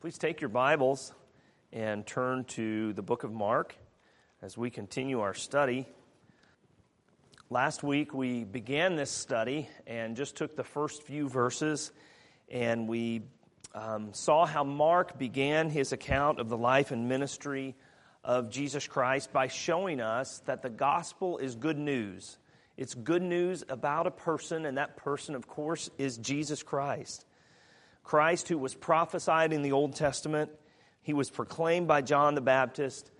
Please take your Bibles and turn to the book of Mark as we continue our study. Last week we began this study and just took the first few verses, and we um, saw how Mark began his account of the life and ministry of Jesus Christ by showing us that the gospel is good news. It's good news about a person, and that person, of course, is Jesus Christ. Christ, who was prophesied in the Old Testament, he was proclaimed by John the Baptist,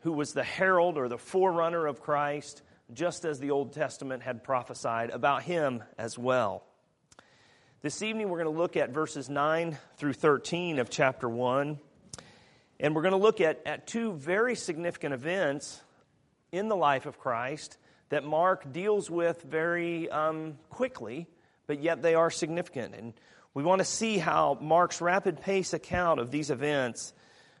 who was the herald or the forerunner of Christ, just as the Old Testament had prophesied about him as well. This evening, we're going to look at verses 9 through 13 of chapter 1. And we're going to look at, at two very significant events in the life of Christ that Mark deals with very um, quickly, but yet they are significant. And we want to see how Mark's rapid pace account of these events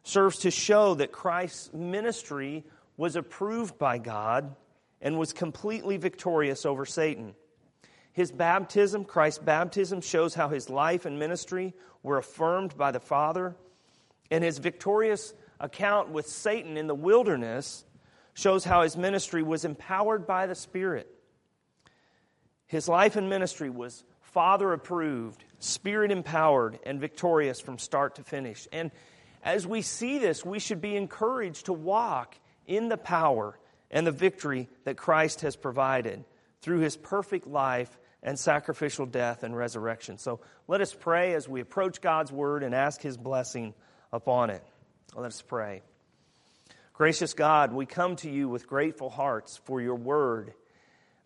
serves to show that Christ's ministry was approved by God and was completely victorious over Satan. His baptism, Christ's baptism, shows how his life and ministry were affirmed by the Father, and his victorious account with Satan in the wilderness shows how his ministry was empowered by the Spirit. His life and ministry was Father approved, Spirit empowered, and victorious from start to finish. And as we see this, we should be encouraged to walk in the power and the victory that Christ has provided through his perfect life and sacrificial death and resurrection. So let us pray as we approach God's word and ask his blessing upon it. Let us pray. Gracious God, we come to you with grateful hearts for your word.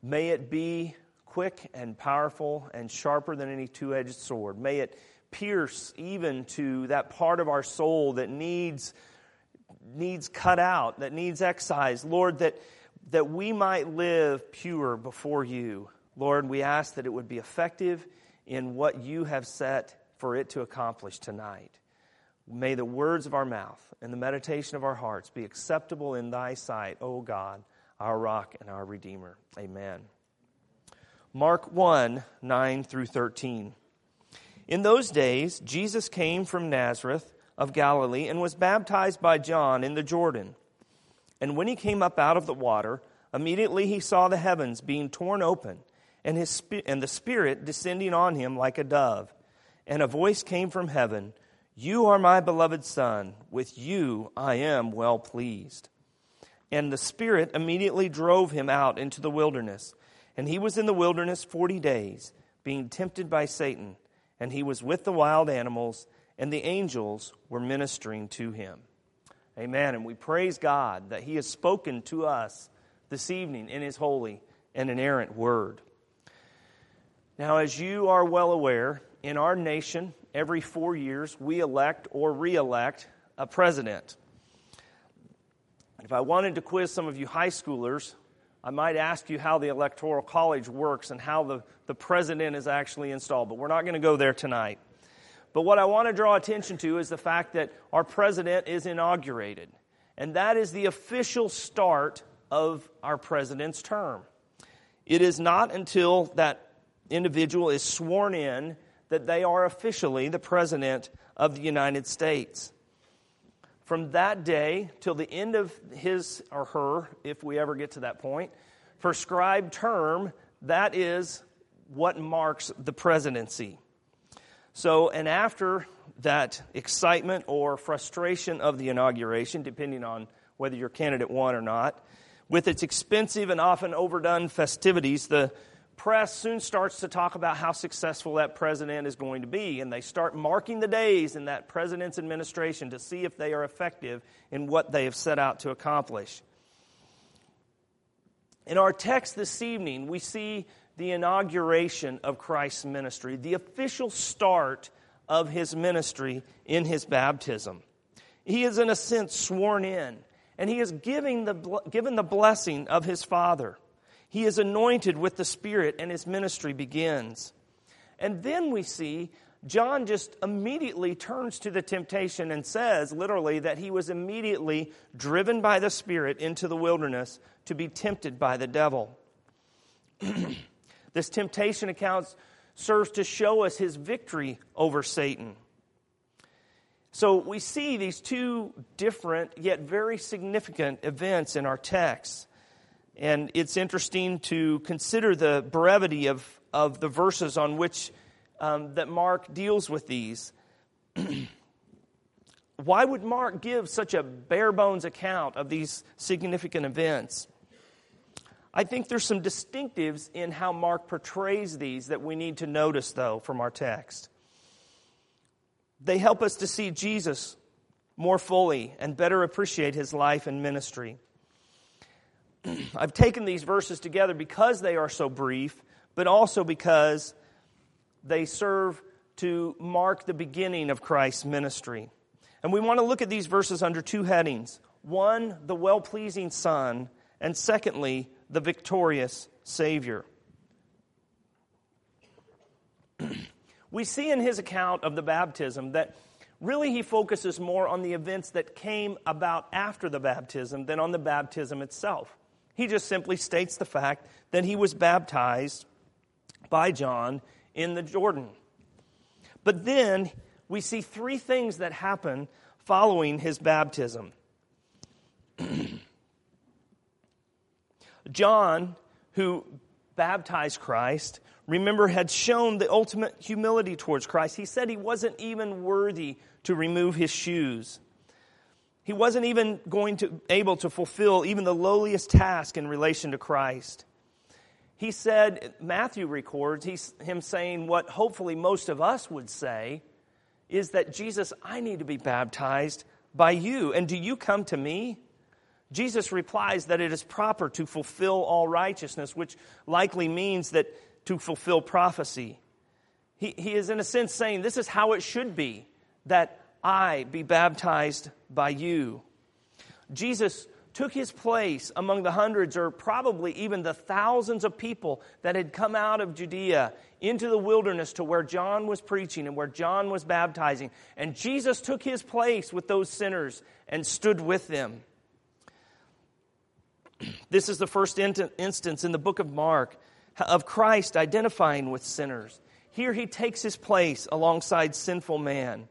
May it be quick and powerful and sharper than any two edged sword. May it pierce even to that part of our soul that needs, needs cut out, that needs excised. Lord, that, that we might live pure before you. Lord, we ask that it would be effective in what you have set for it to accomplish tonight. May the words of our mouth and the meditation of our hearts be acceptable in thy sight, O God, our rock and our redeemer. Amen. Mark 1 9 through 13. In those days, Jesus came from Nazareth of Galilee and was baptized by John in the Jordan. And when he came up out of the water, immediately he saw the heavens being torn open and, his, and the Spirit descending on him like a dove. And a voice came from heaven You are my beloved Son, with you I am well pleased. And the Spirit immediately drove him out into the wilderness and he was in the wilderness 40 days, being tempted by Satan, and he was with the wild animals, and the angels were ministering to him. Amen. And we praise God that he has spoken to us this evening in his holy and inerrant word. Now, as you are well aware, in our nation, every four years, we elect or re elect a president. If I wanted to quiz some of you high schoolers I might ask you how the Electoral College works and how the, the president is actually installed, but we're not going to go there tonight. But what I want to draw attention to is the fact that our president is inaugurated, and that is the official start of our president's term. It is not until that individual is sworn in that they are officially the president of the United States from that day till the end of his or her, if we ever get to that point, prescribed term, that is what marks the presidency. So, and after that excitement or frustration of the inauguration, depending on whether your candidate won or not, with its expensive and often overdone festivities, the press soon starts to talk about how successful that president is going to be, and they start marking the days in that president's administration to see if they are effective in what they have set out to accomplish. In our text this evening, we see the inauguration of Christ's ministry, the official start of his ministry in his baptism. He is, in a sense, sworn in, and he is giving the, given the blessing of his Father. He is anointed with the Spirit, and his ministry begins. And then we see John just immediately turns to the temptation and says, literally, that he was immediately driven by the Spirit into the wilderness to be tempted by the devil. this temptation account serves to show us his victory over Satan. So we see these two different yet very significant events in our text. And it's interesting to consider the brevity of, of the verses on which um, that Mark deals with these. Why would Mark give such a bare bones account of these significant events? I think there's some distinctives in how Mark portrays these that we need to notice, though, from our text. They help us to see Jesus more fully and better appreciate his life and ministry. I've taken these verses together because they are so brief, but also because they serve to mark the beginning of Christ's ministry. And we want to look at these verses under two headings one, the well pleasing Son, and secondly, the victorious Savior. we see in his account of the baptism that really he focuses more on the events that came about after the baptism than on the baptism itself. He just simply states the fact that he was baptized by John in the Jordan. But then we see three things that happen following his baptism. John, who baptized Christ, remember, had shown the ultimate humility towards Christ. He said he wasn't even worthy to remove his shoes. He wasn't even going to able to fulfill even the lowliest task in relation to Christ. He said, Matthew records he's, him saying what hopefully most of us would say is that Jesus, I need to be baptized by you, and do you come to me? Jesus replies that it is proper to fulfill all righteousness, which likely means that to fulfill prophecy. He, he is, in a sense, saying, This is how it should be, that I be baptized by you. Jesus took his place among the hundreds or probably even the thousands of people that had come out of Judea into the wilderness to where John was preaching and where John was baptizing. And Jesus took his place with those sinners and stood with them. This is the first instance in the book of Mark of Christ identifying with sinners. Here he takes his place alongside sinful man.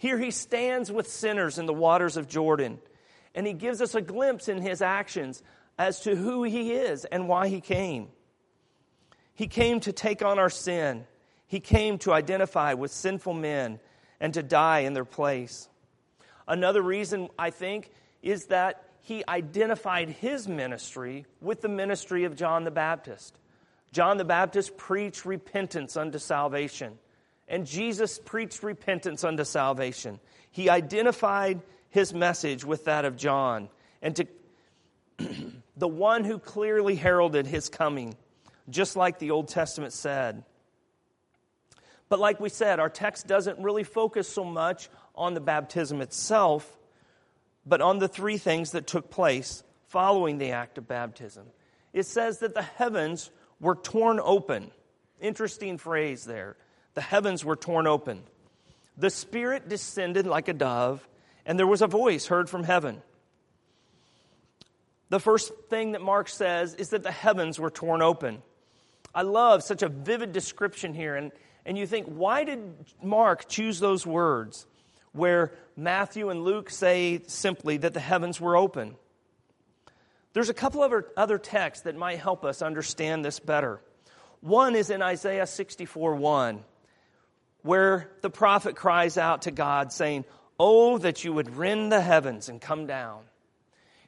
Here he stands with sinners in the waters of Jordan. And he gives us a glimpse in his actions as to who he is and why he came. He came to take on our sin. He came to identify with sinful men and to die in their place. Another reason, I think, is that he identified his ministry with the ministry of John the Baptist. John the Baptist preached repentance unto salvation, and Jesus preached repentance unto salvation. He identified his message with that of John and to the one who clearly heralded his coming, just like the Old Testament said. But like we said, our text doesn't really focus so much on the baptism itself, but on the three things that took place following the act of baptism. It says that the heavens were torn open. Interesting phrase there. The heavens were torn open. The Spirit descended like a dove, and there was a voice heard from heaven. The first thing that Mark says is that the heavens were torn open. I love such a vivid description here. And, and you think, why did Mark choose those words where Matthew and Luke say simply that the heavens were open? There's a couple of other texts that might help us understand this better. One is in Isaiah 64 1, where the prophet cries out to God, saying, Oh, that you would rend the heavens and come down.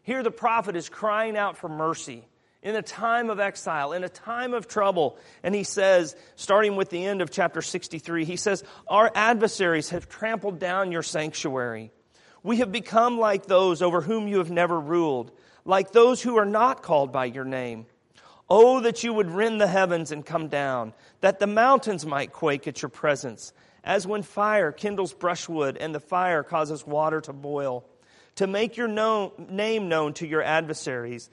Here, the prophet is crying out for mercy in a time of exile, in a time of trouble. And he says, starting with the end of chapter 63, he says, Our adversaries have trampled down your sanctuary. We have become like those over whom you have never ruled, like those who are not called by your name. Oh, that you would rend the heavens and come down, that the mountains might quake at your presence as when fire kindles brushwood and the fire causes water to boil, to make your known, name known to your adversaries,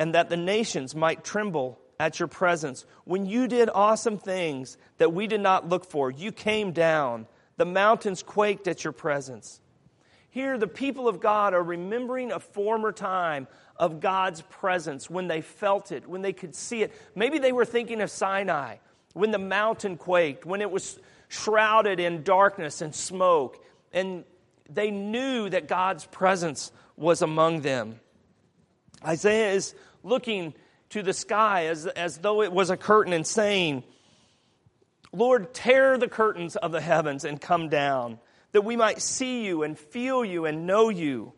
and that the nations might tremble at your presence. When you did awesome things that we did not look for, you came down. The mountains quaked at your presence. Here, the people of God are remembering a former time of God's presence when they felt it, when they could see it. Maybe they were thinking of Sinai, when the mountain quaked, when it was shrouded in darkness and smoke. And they knew that God's presence was among them. Isaiah is looking to the sky as, as though it was a curtain and saying, Lord, tear the curtains of the heavens and come down, that we might see you and feel you and know you.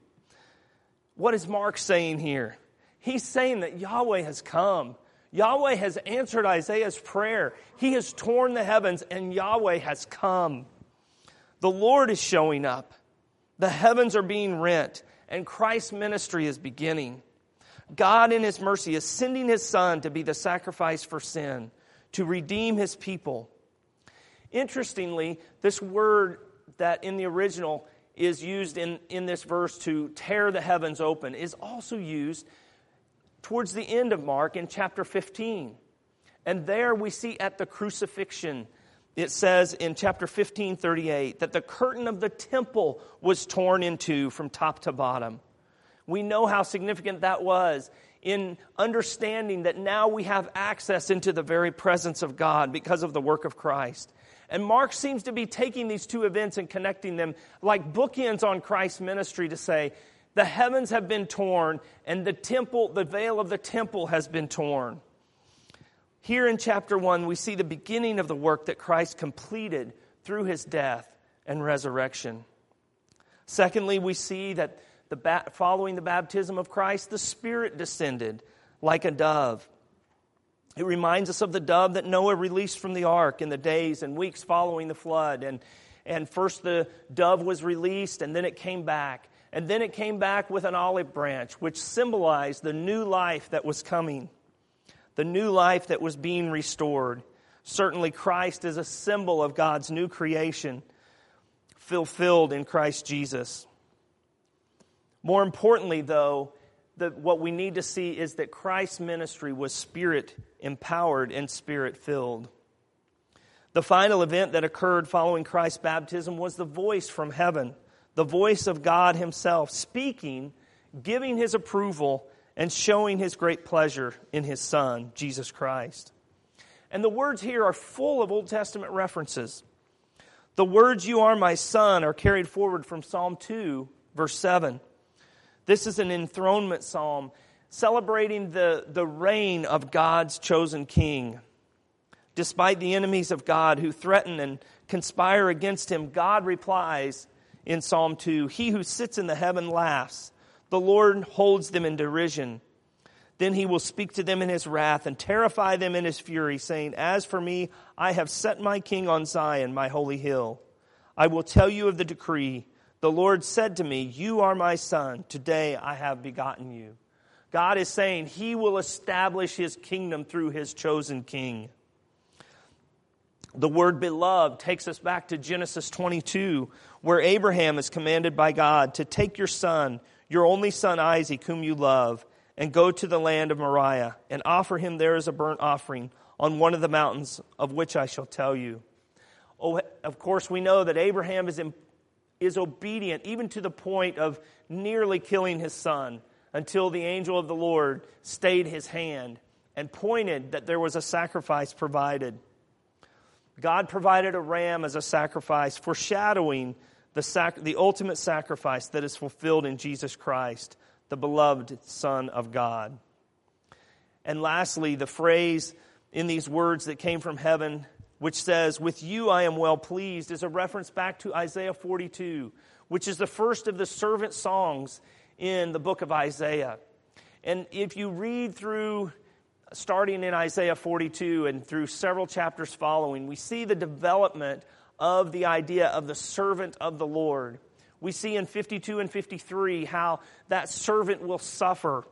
What is Mark saying here? He's saying that Yahweh has come. Yahweh has answered Isaiah's prayer. He has torn the heavens, and Yahweh has come. The Lord is showing up. The heavens are being rent, and Christ's ministry is beginning. God, in His mercy, is sending His Son to be the sacrifice for sin, to redeem His people. Interestingly, this word that in the original is used in, in this verse to tear the heavens open is also used towards the end of Mark in chapter 15. And there we see at the crucifixion, it says in chapter 15, 38, that the curtain of the temple was torn in two from top to bottom. We know how significant that was in understanding that now we have access into the very presence of God because of the work of Christ. And Mark seems to be taking these two events and connecting them like bookends on Christ's ministry to say, the heavens have been torn and the temple, the veil of the temple has been torn. Here in chapter 1, we see the beginning of the work that Christ completed through his death and resurrection. Secondly, we see that the, following the baptism of Christ, the Spirit descended like a dove. It reminds us of the dove that Noah released from the ark in the days and weeks following the flood. And, and first the dove was released, and then it came back. And then it came back with an olive branch, which symbolized the new life that was coming, the new life that was being restored. Certainly, Christ is a symbol of God's new creation, fulfilled in Christ Jesus. More importantly, though, what we need to see is that Christ's ministry was spirit empowered and spirit filled. The final event that occurred following Christ's baptism was the voice from heaven, the voice of God Himself speaking, giving His approval, and showing His great pleasure in His Son, Jesus Christ. And the words here are full of Old Testament references. The words, You are my Son, are carried forward from Psalm 2, verse 7. This is an enthronement psalm celebrating the, the reign of God's chosen king. Despite the enemies of God who threaten and conspire against him, God replies in Psalm 2 He who sits in the heaven laughs, the Lord holds them in derision. Then he will speak to them in his wrath and terrify them in his fury, saying, As for me, I have set my king on Zion, my holy hill. I will tell you of the decree. The Lord said to me, You are my son. Today I have begotten you. God is saying he will establish his kingdom through his chosen king. The word beloved takes us back to Genesis 22, where Abraham is commanded by God to take your son, your only son Isaac, whom you love, and go to the land of Moriah and offer him there as a burnt offering on one of the mountains of which I shall tell you. Oh, of course, we know that Abraham is is obedient, even to the point of nearly killing his son, until the angel of the Lord stayed his hand and pointed that there was a sacrifice provided. God provided a ram as a sacrifice, foreshadowing the, sac- the ultimate sacrifice that is fulfilled in Jesus Christ, the beloved Son of God. And lastly, the phrase in these words that came from heaven which says, With you I am well pleased, is a reference back to Isaiah 42, which is the first of the servant songs in the book of Isaiah. And if you read through, starting in Isaiah 42 and through several chapters following, we see the development of the idea of the servant of the Lord. We see in 52 and 53 how that servant will suffer.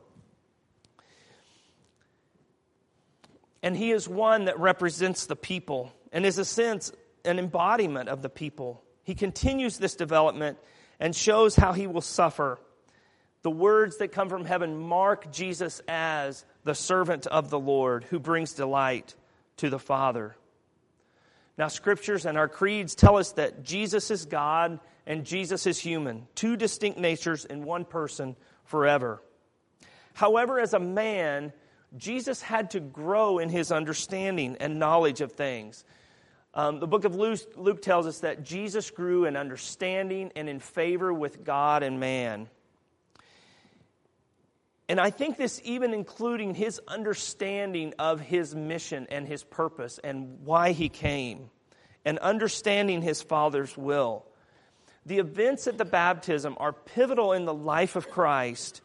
And he is one that represents the people and is a sense an embodiment of the people. He continues this development and shows how he will suffer. The words that come from heaven mark Jesus as the servant of the Lord who brings delight to the Father. Now, scriptures and our creeds tell us that Jesus is God and Jesus is human, two distinct natures in one person forever. However, as a man, Jesus had to grow in his understanding and knowledge of things. Um, the book of Luke, Luke tells us that Jesus grew in understanding and in favor with God and man. And I think this even including his understanding of his mission and his purpose and why he came, and understanding his Father's will. The events at the baptism are pivotal in the life of Christ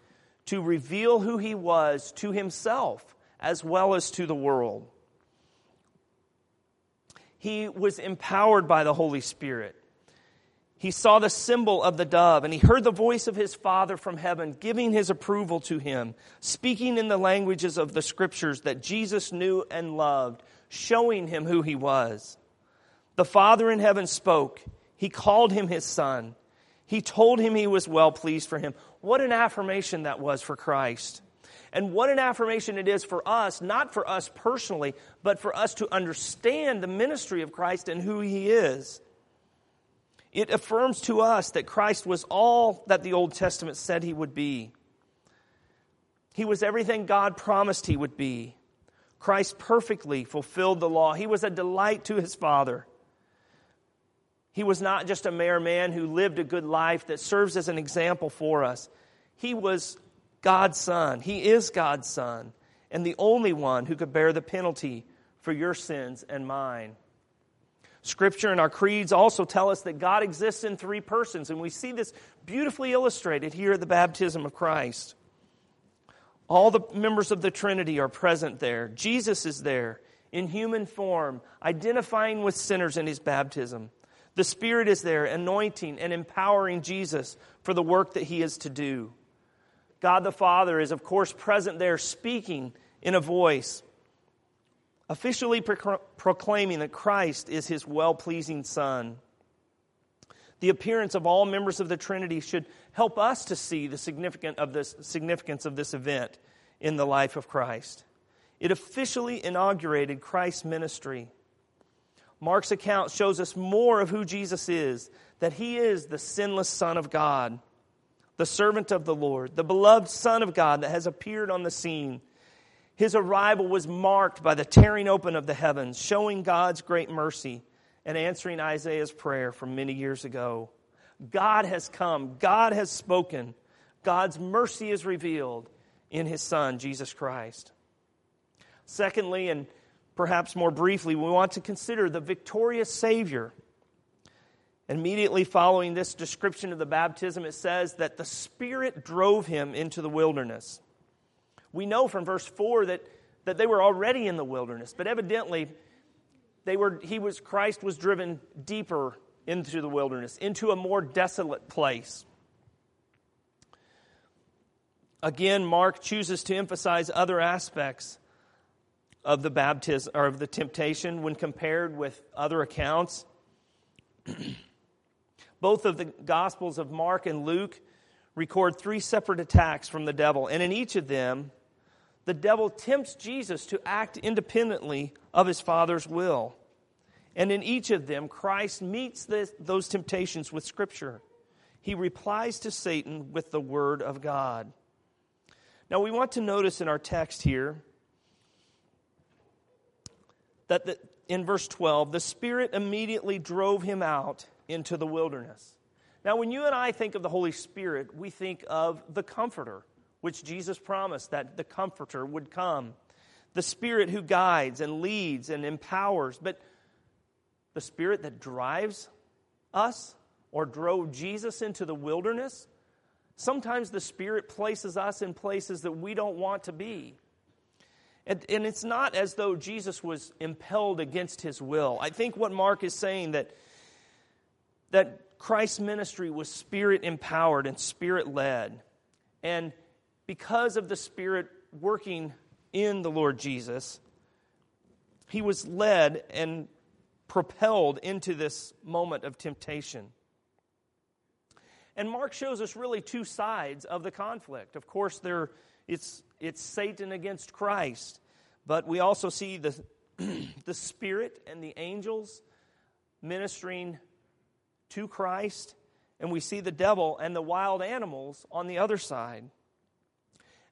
to reveal who he was to himself as well as to the world. He was empowered by the Holy Spirit. He saw the symbol of the dove and he heard the voice of his Father from heaven giving his approval to him, speaking in the languages of the scriptures that Jesus knew and loved, showing him who he was. The Father in heaven spoke. He called him his son. He told him he was well pleased for him. What an affirmation that was for Christ. And what an affirmation it is for us, not for us personally, but for us to understand the ministry of Christ and who he is. It affirms to us that Christ was all that the Old Testament said he would be. He was everything God promised he would be. Christ perfectly fulfilled the law. He was a delight to his Father. He was not just a mere man who lived a good life that serves as an example for us. He was God's Son. He is God's Son, and the only one who could bear the penalty for your sins and mine. Scripture and our creeds also tell us that God exists in three persons, and we see this beautifully illustrated here at the baptism of Christ. All the members of the Trinity are present there. Jesus is there in human form, identifying with sinners in his baptism. The Spirit is there, anointing and empowering Jesus for the work that he is to do. God the Father is, of course, present there, speaking in a voice, officially pro- proclaiming that Christ is his well pleasing Son. The appearance of all members of the Trinity should help us to see the significance of this, significance of this event in the life of Christ. It officially inaugurated Christ's ministry. Mark's account shows us more of who Jesus is, that he is the sinless Son of God, the servant of the Lord, the beloved Son of God that has appeared on the scene. His arrival was marked by the tearing open of the heavens, showing God's great mercy and answering Isaiah's prayer from many years ago. God has come, God has spoken, God's mercy is revealed in his Son, Jesus Christ. Secondly, and perhaps more briefly, we want to consider the victorious Savior. Immediately following this description of the baptism, it says that the Spirit drove him into the wilderness. We know from verse 4 that, that they were already in the wilderness, but evidently they were, he was, Christ was driven deeper into the wilderness, into a more desolate place. Again, Mark chooses to emphasize other aspects of the baptism or of the temptation when compared with other accounts. Both of the Gospels of Mark and Luke record three separate attacks from the devil, and in each of them, the devil tempts Jesus to act independently of his Father's will. And in each of them, Christ meets those temptations with Scripture. He replies to Satan with the Word of God. Now, we want to notice in our text here that the, in verse 12, the Spirit immediately drove him out into the wilderness. Now, when you and I think of the Holy Spirit, we think of the Comforter, which Jesus promised that the Comforter would come. The Spirit who guides and leads and empowers. But the Spirit that drives us or drove Jesus into the wilderness, sometimes the Spirit places us in places that we don't want to be. And, and it's not as though Jesus was impelled against his will. I think what Mark is saying that, that Christ's ministry was spirit empowered and spirit led. And because of the Spirit working in the Lord Jesus, he was led and propelled into this moment of temptation. And Mark shows us really two sides of the conflict. Of course, there it's it's Satan against Christ. But we also see the, the Spirit and the angels ministering to Christ, and we see the devil and the wild animals on the other side.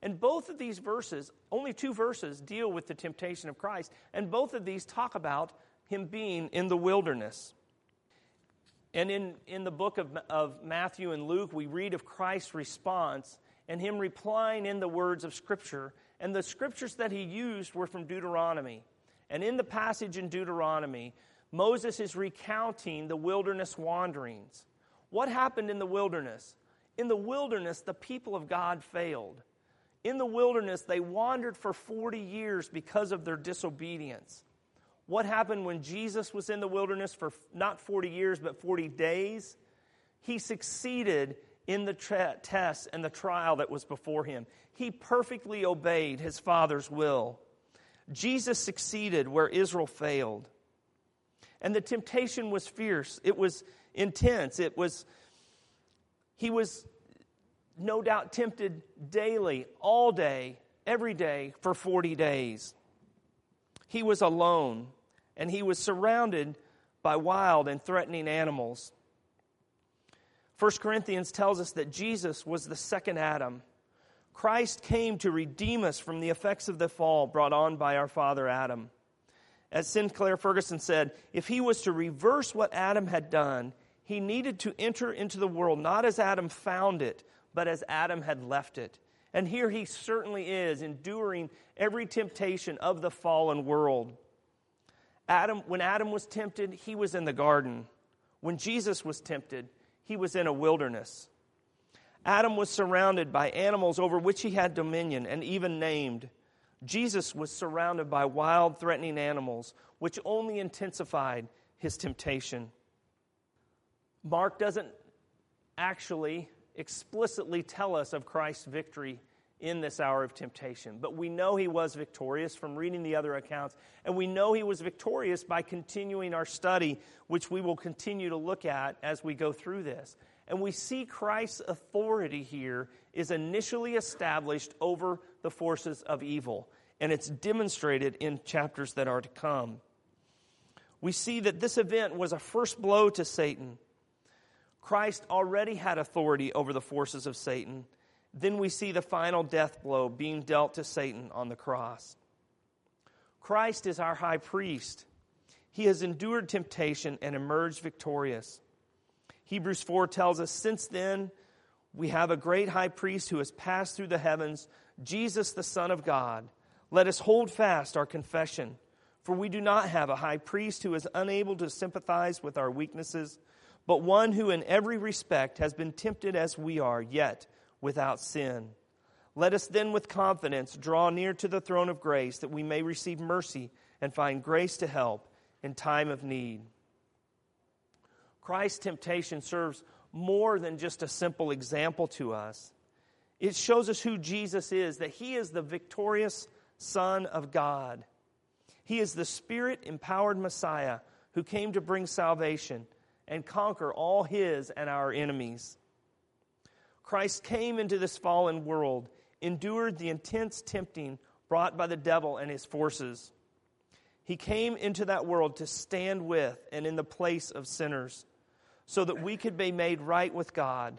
And both of these verses, only two verses, deal with the temptation of Christ, and both of these talk about him being in the wilderness. And in, in the book of, of Matthew and Luke, we read of Christ's response and him replying in the words of Scripture. And the scriptures that he used were from Deuteronomy. And in the passage in Deuteronomy, Moses is recounting the wilderness wanderings. What happened in the wilderness? In the wilderness, the people of God failed. In the wilderness, they wandered for 40 years because of their disobedience. What happened when Jesus was in the wilderness for not 40 years, but 40 days? He succeeded in the tra- test and the trial that was before him. He perfectly obeyed his Father's will. Jesus succeeded where Israel failed. And the temptation was fierce, it was intense. It was, he was no doubt tempted daily, all day, every day for 40 days. He was alone, and he was surrounded by wild and threatening animals. 1 Corinthians tells us that Jesus was the second Adam. Christ came to redeem us from the effects of the fall brought on by our father Adam. As Sinclair Ferguson said, if he was to reverse what Adam had done, he needed to enter into the world not as Adam found it, but as Adam had left it. And here he certainly is, enduring every temptation of the fallen world. Adam, when Adam was tempted, he was in the garden. When Jesus was tempted, he was in a wilderness. Adam was surrounded by animals over which he had dominion and even named. Jesus was surrounded by wild, threatening animals, which only intensified his temptation. Mark doesn't actually explicitly tell us of Christ's victory in this hour of temptation. But we know he was victorious from reading the other accounts, and we know he was victorious by continuing our study, which we will continue to look at as we go through this. And we see Christ's authority here is initially established over the forces of evil, and it's demonstrated in chapters that are to come. We see that this event was a first blow to Satan. Christ already had authority over the forces of Satan then we see the final death blow being dealt to Satan on the cross. Christ is our high priest. He has endured temptation and emerged victorious. Hebrews 4 tells us, Since then, we have a great high priest who has passed through the heavens, Jesus, the Son of God. Let us hold fast our confession, for we do not have a high priest who is unable to sympathize with our weaknesses, but one who in every respect has been tempted as we are, yet without sin. Let us then with confidence draw near to the throne of grace that we may receive mercy and find grace to help in time of need. Christ's temptation serves more than just a simple example to us. It shows us who Jesus is, that he is the victorious Son of God. He is the Spirit empowered Messiah who came to bring salvation and conquer all his and our enemies. Christ came into this fallen world, endured the intense tempting brought by the devil and his forces. He came into that world to stand with and in the place of sinners so that we could be made right with God.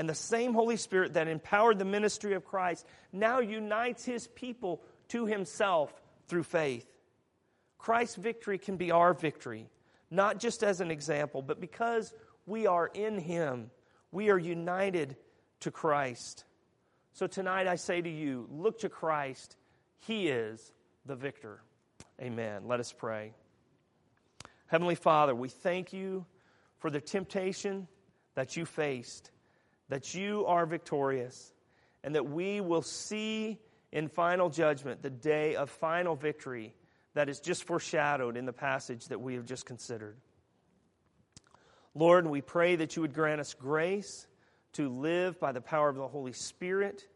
And the same Holy Spirit that empowered the ministry of Christ now unites his people to himself through faith. Christ's victory can be our victory, not just as an example, but because we are in him we are united to Christ. So tonight I say to you, look to Christ. He is the victor. Amen. Let us pray. Heavenly Father, we thank you for the temptation that you faced, that you are victorious, and that we will see in final judgment the day of final victory that is just foreshadowed in the passage that we have just considered. Lord, we pray that you would grant us grace to live by the power of the Holy Spirit,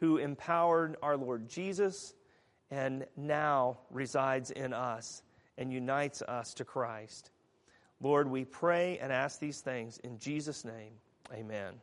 who empowered our Lord Jesus and now resides in us and unites us to Christ. Lord, we pray and ask these things in Jesus' name. Amen.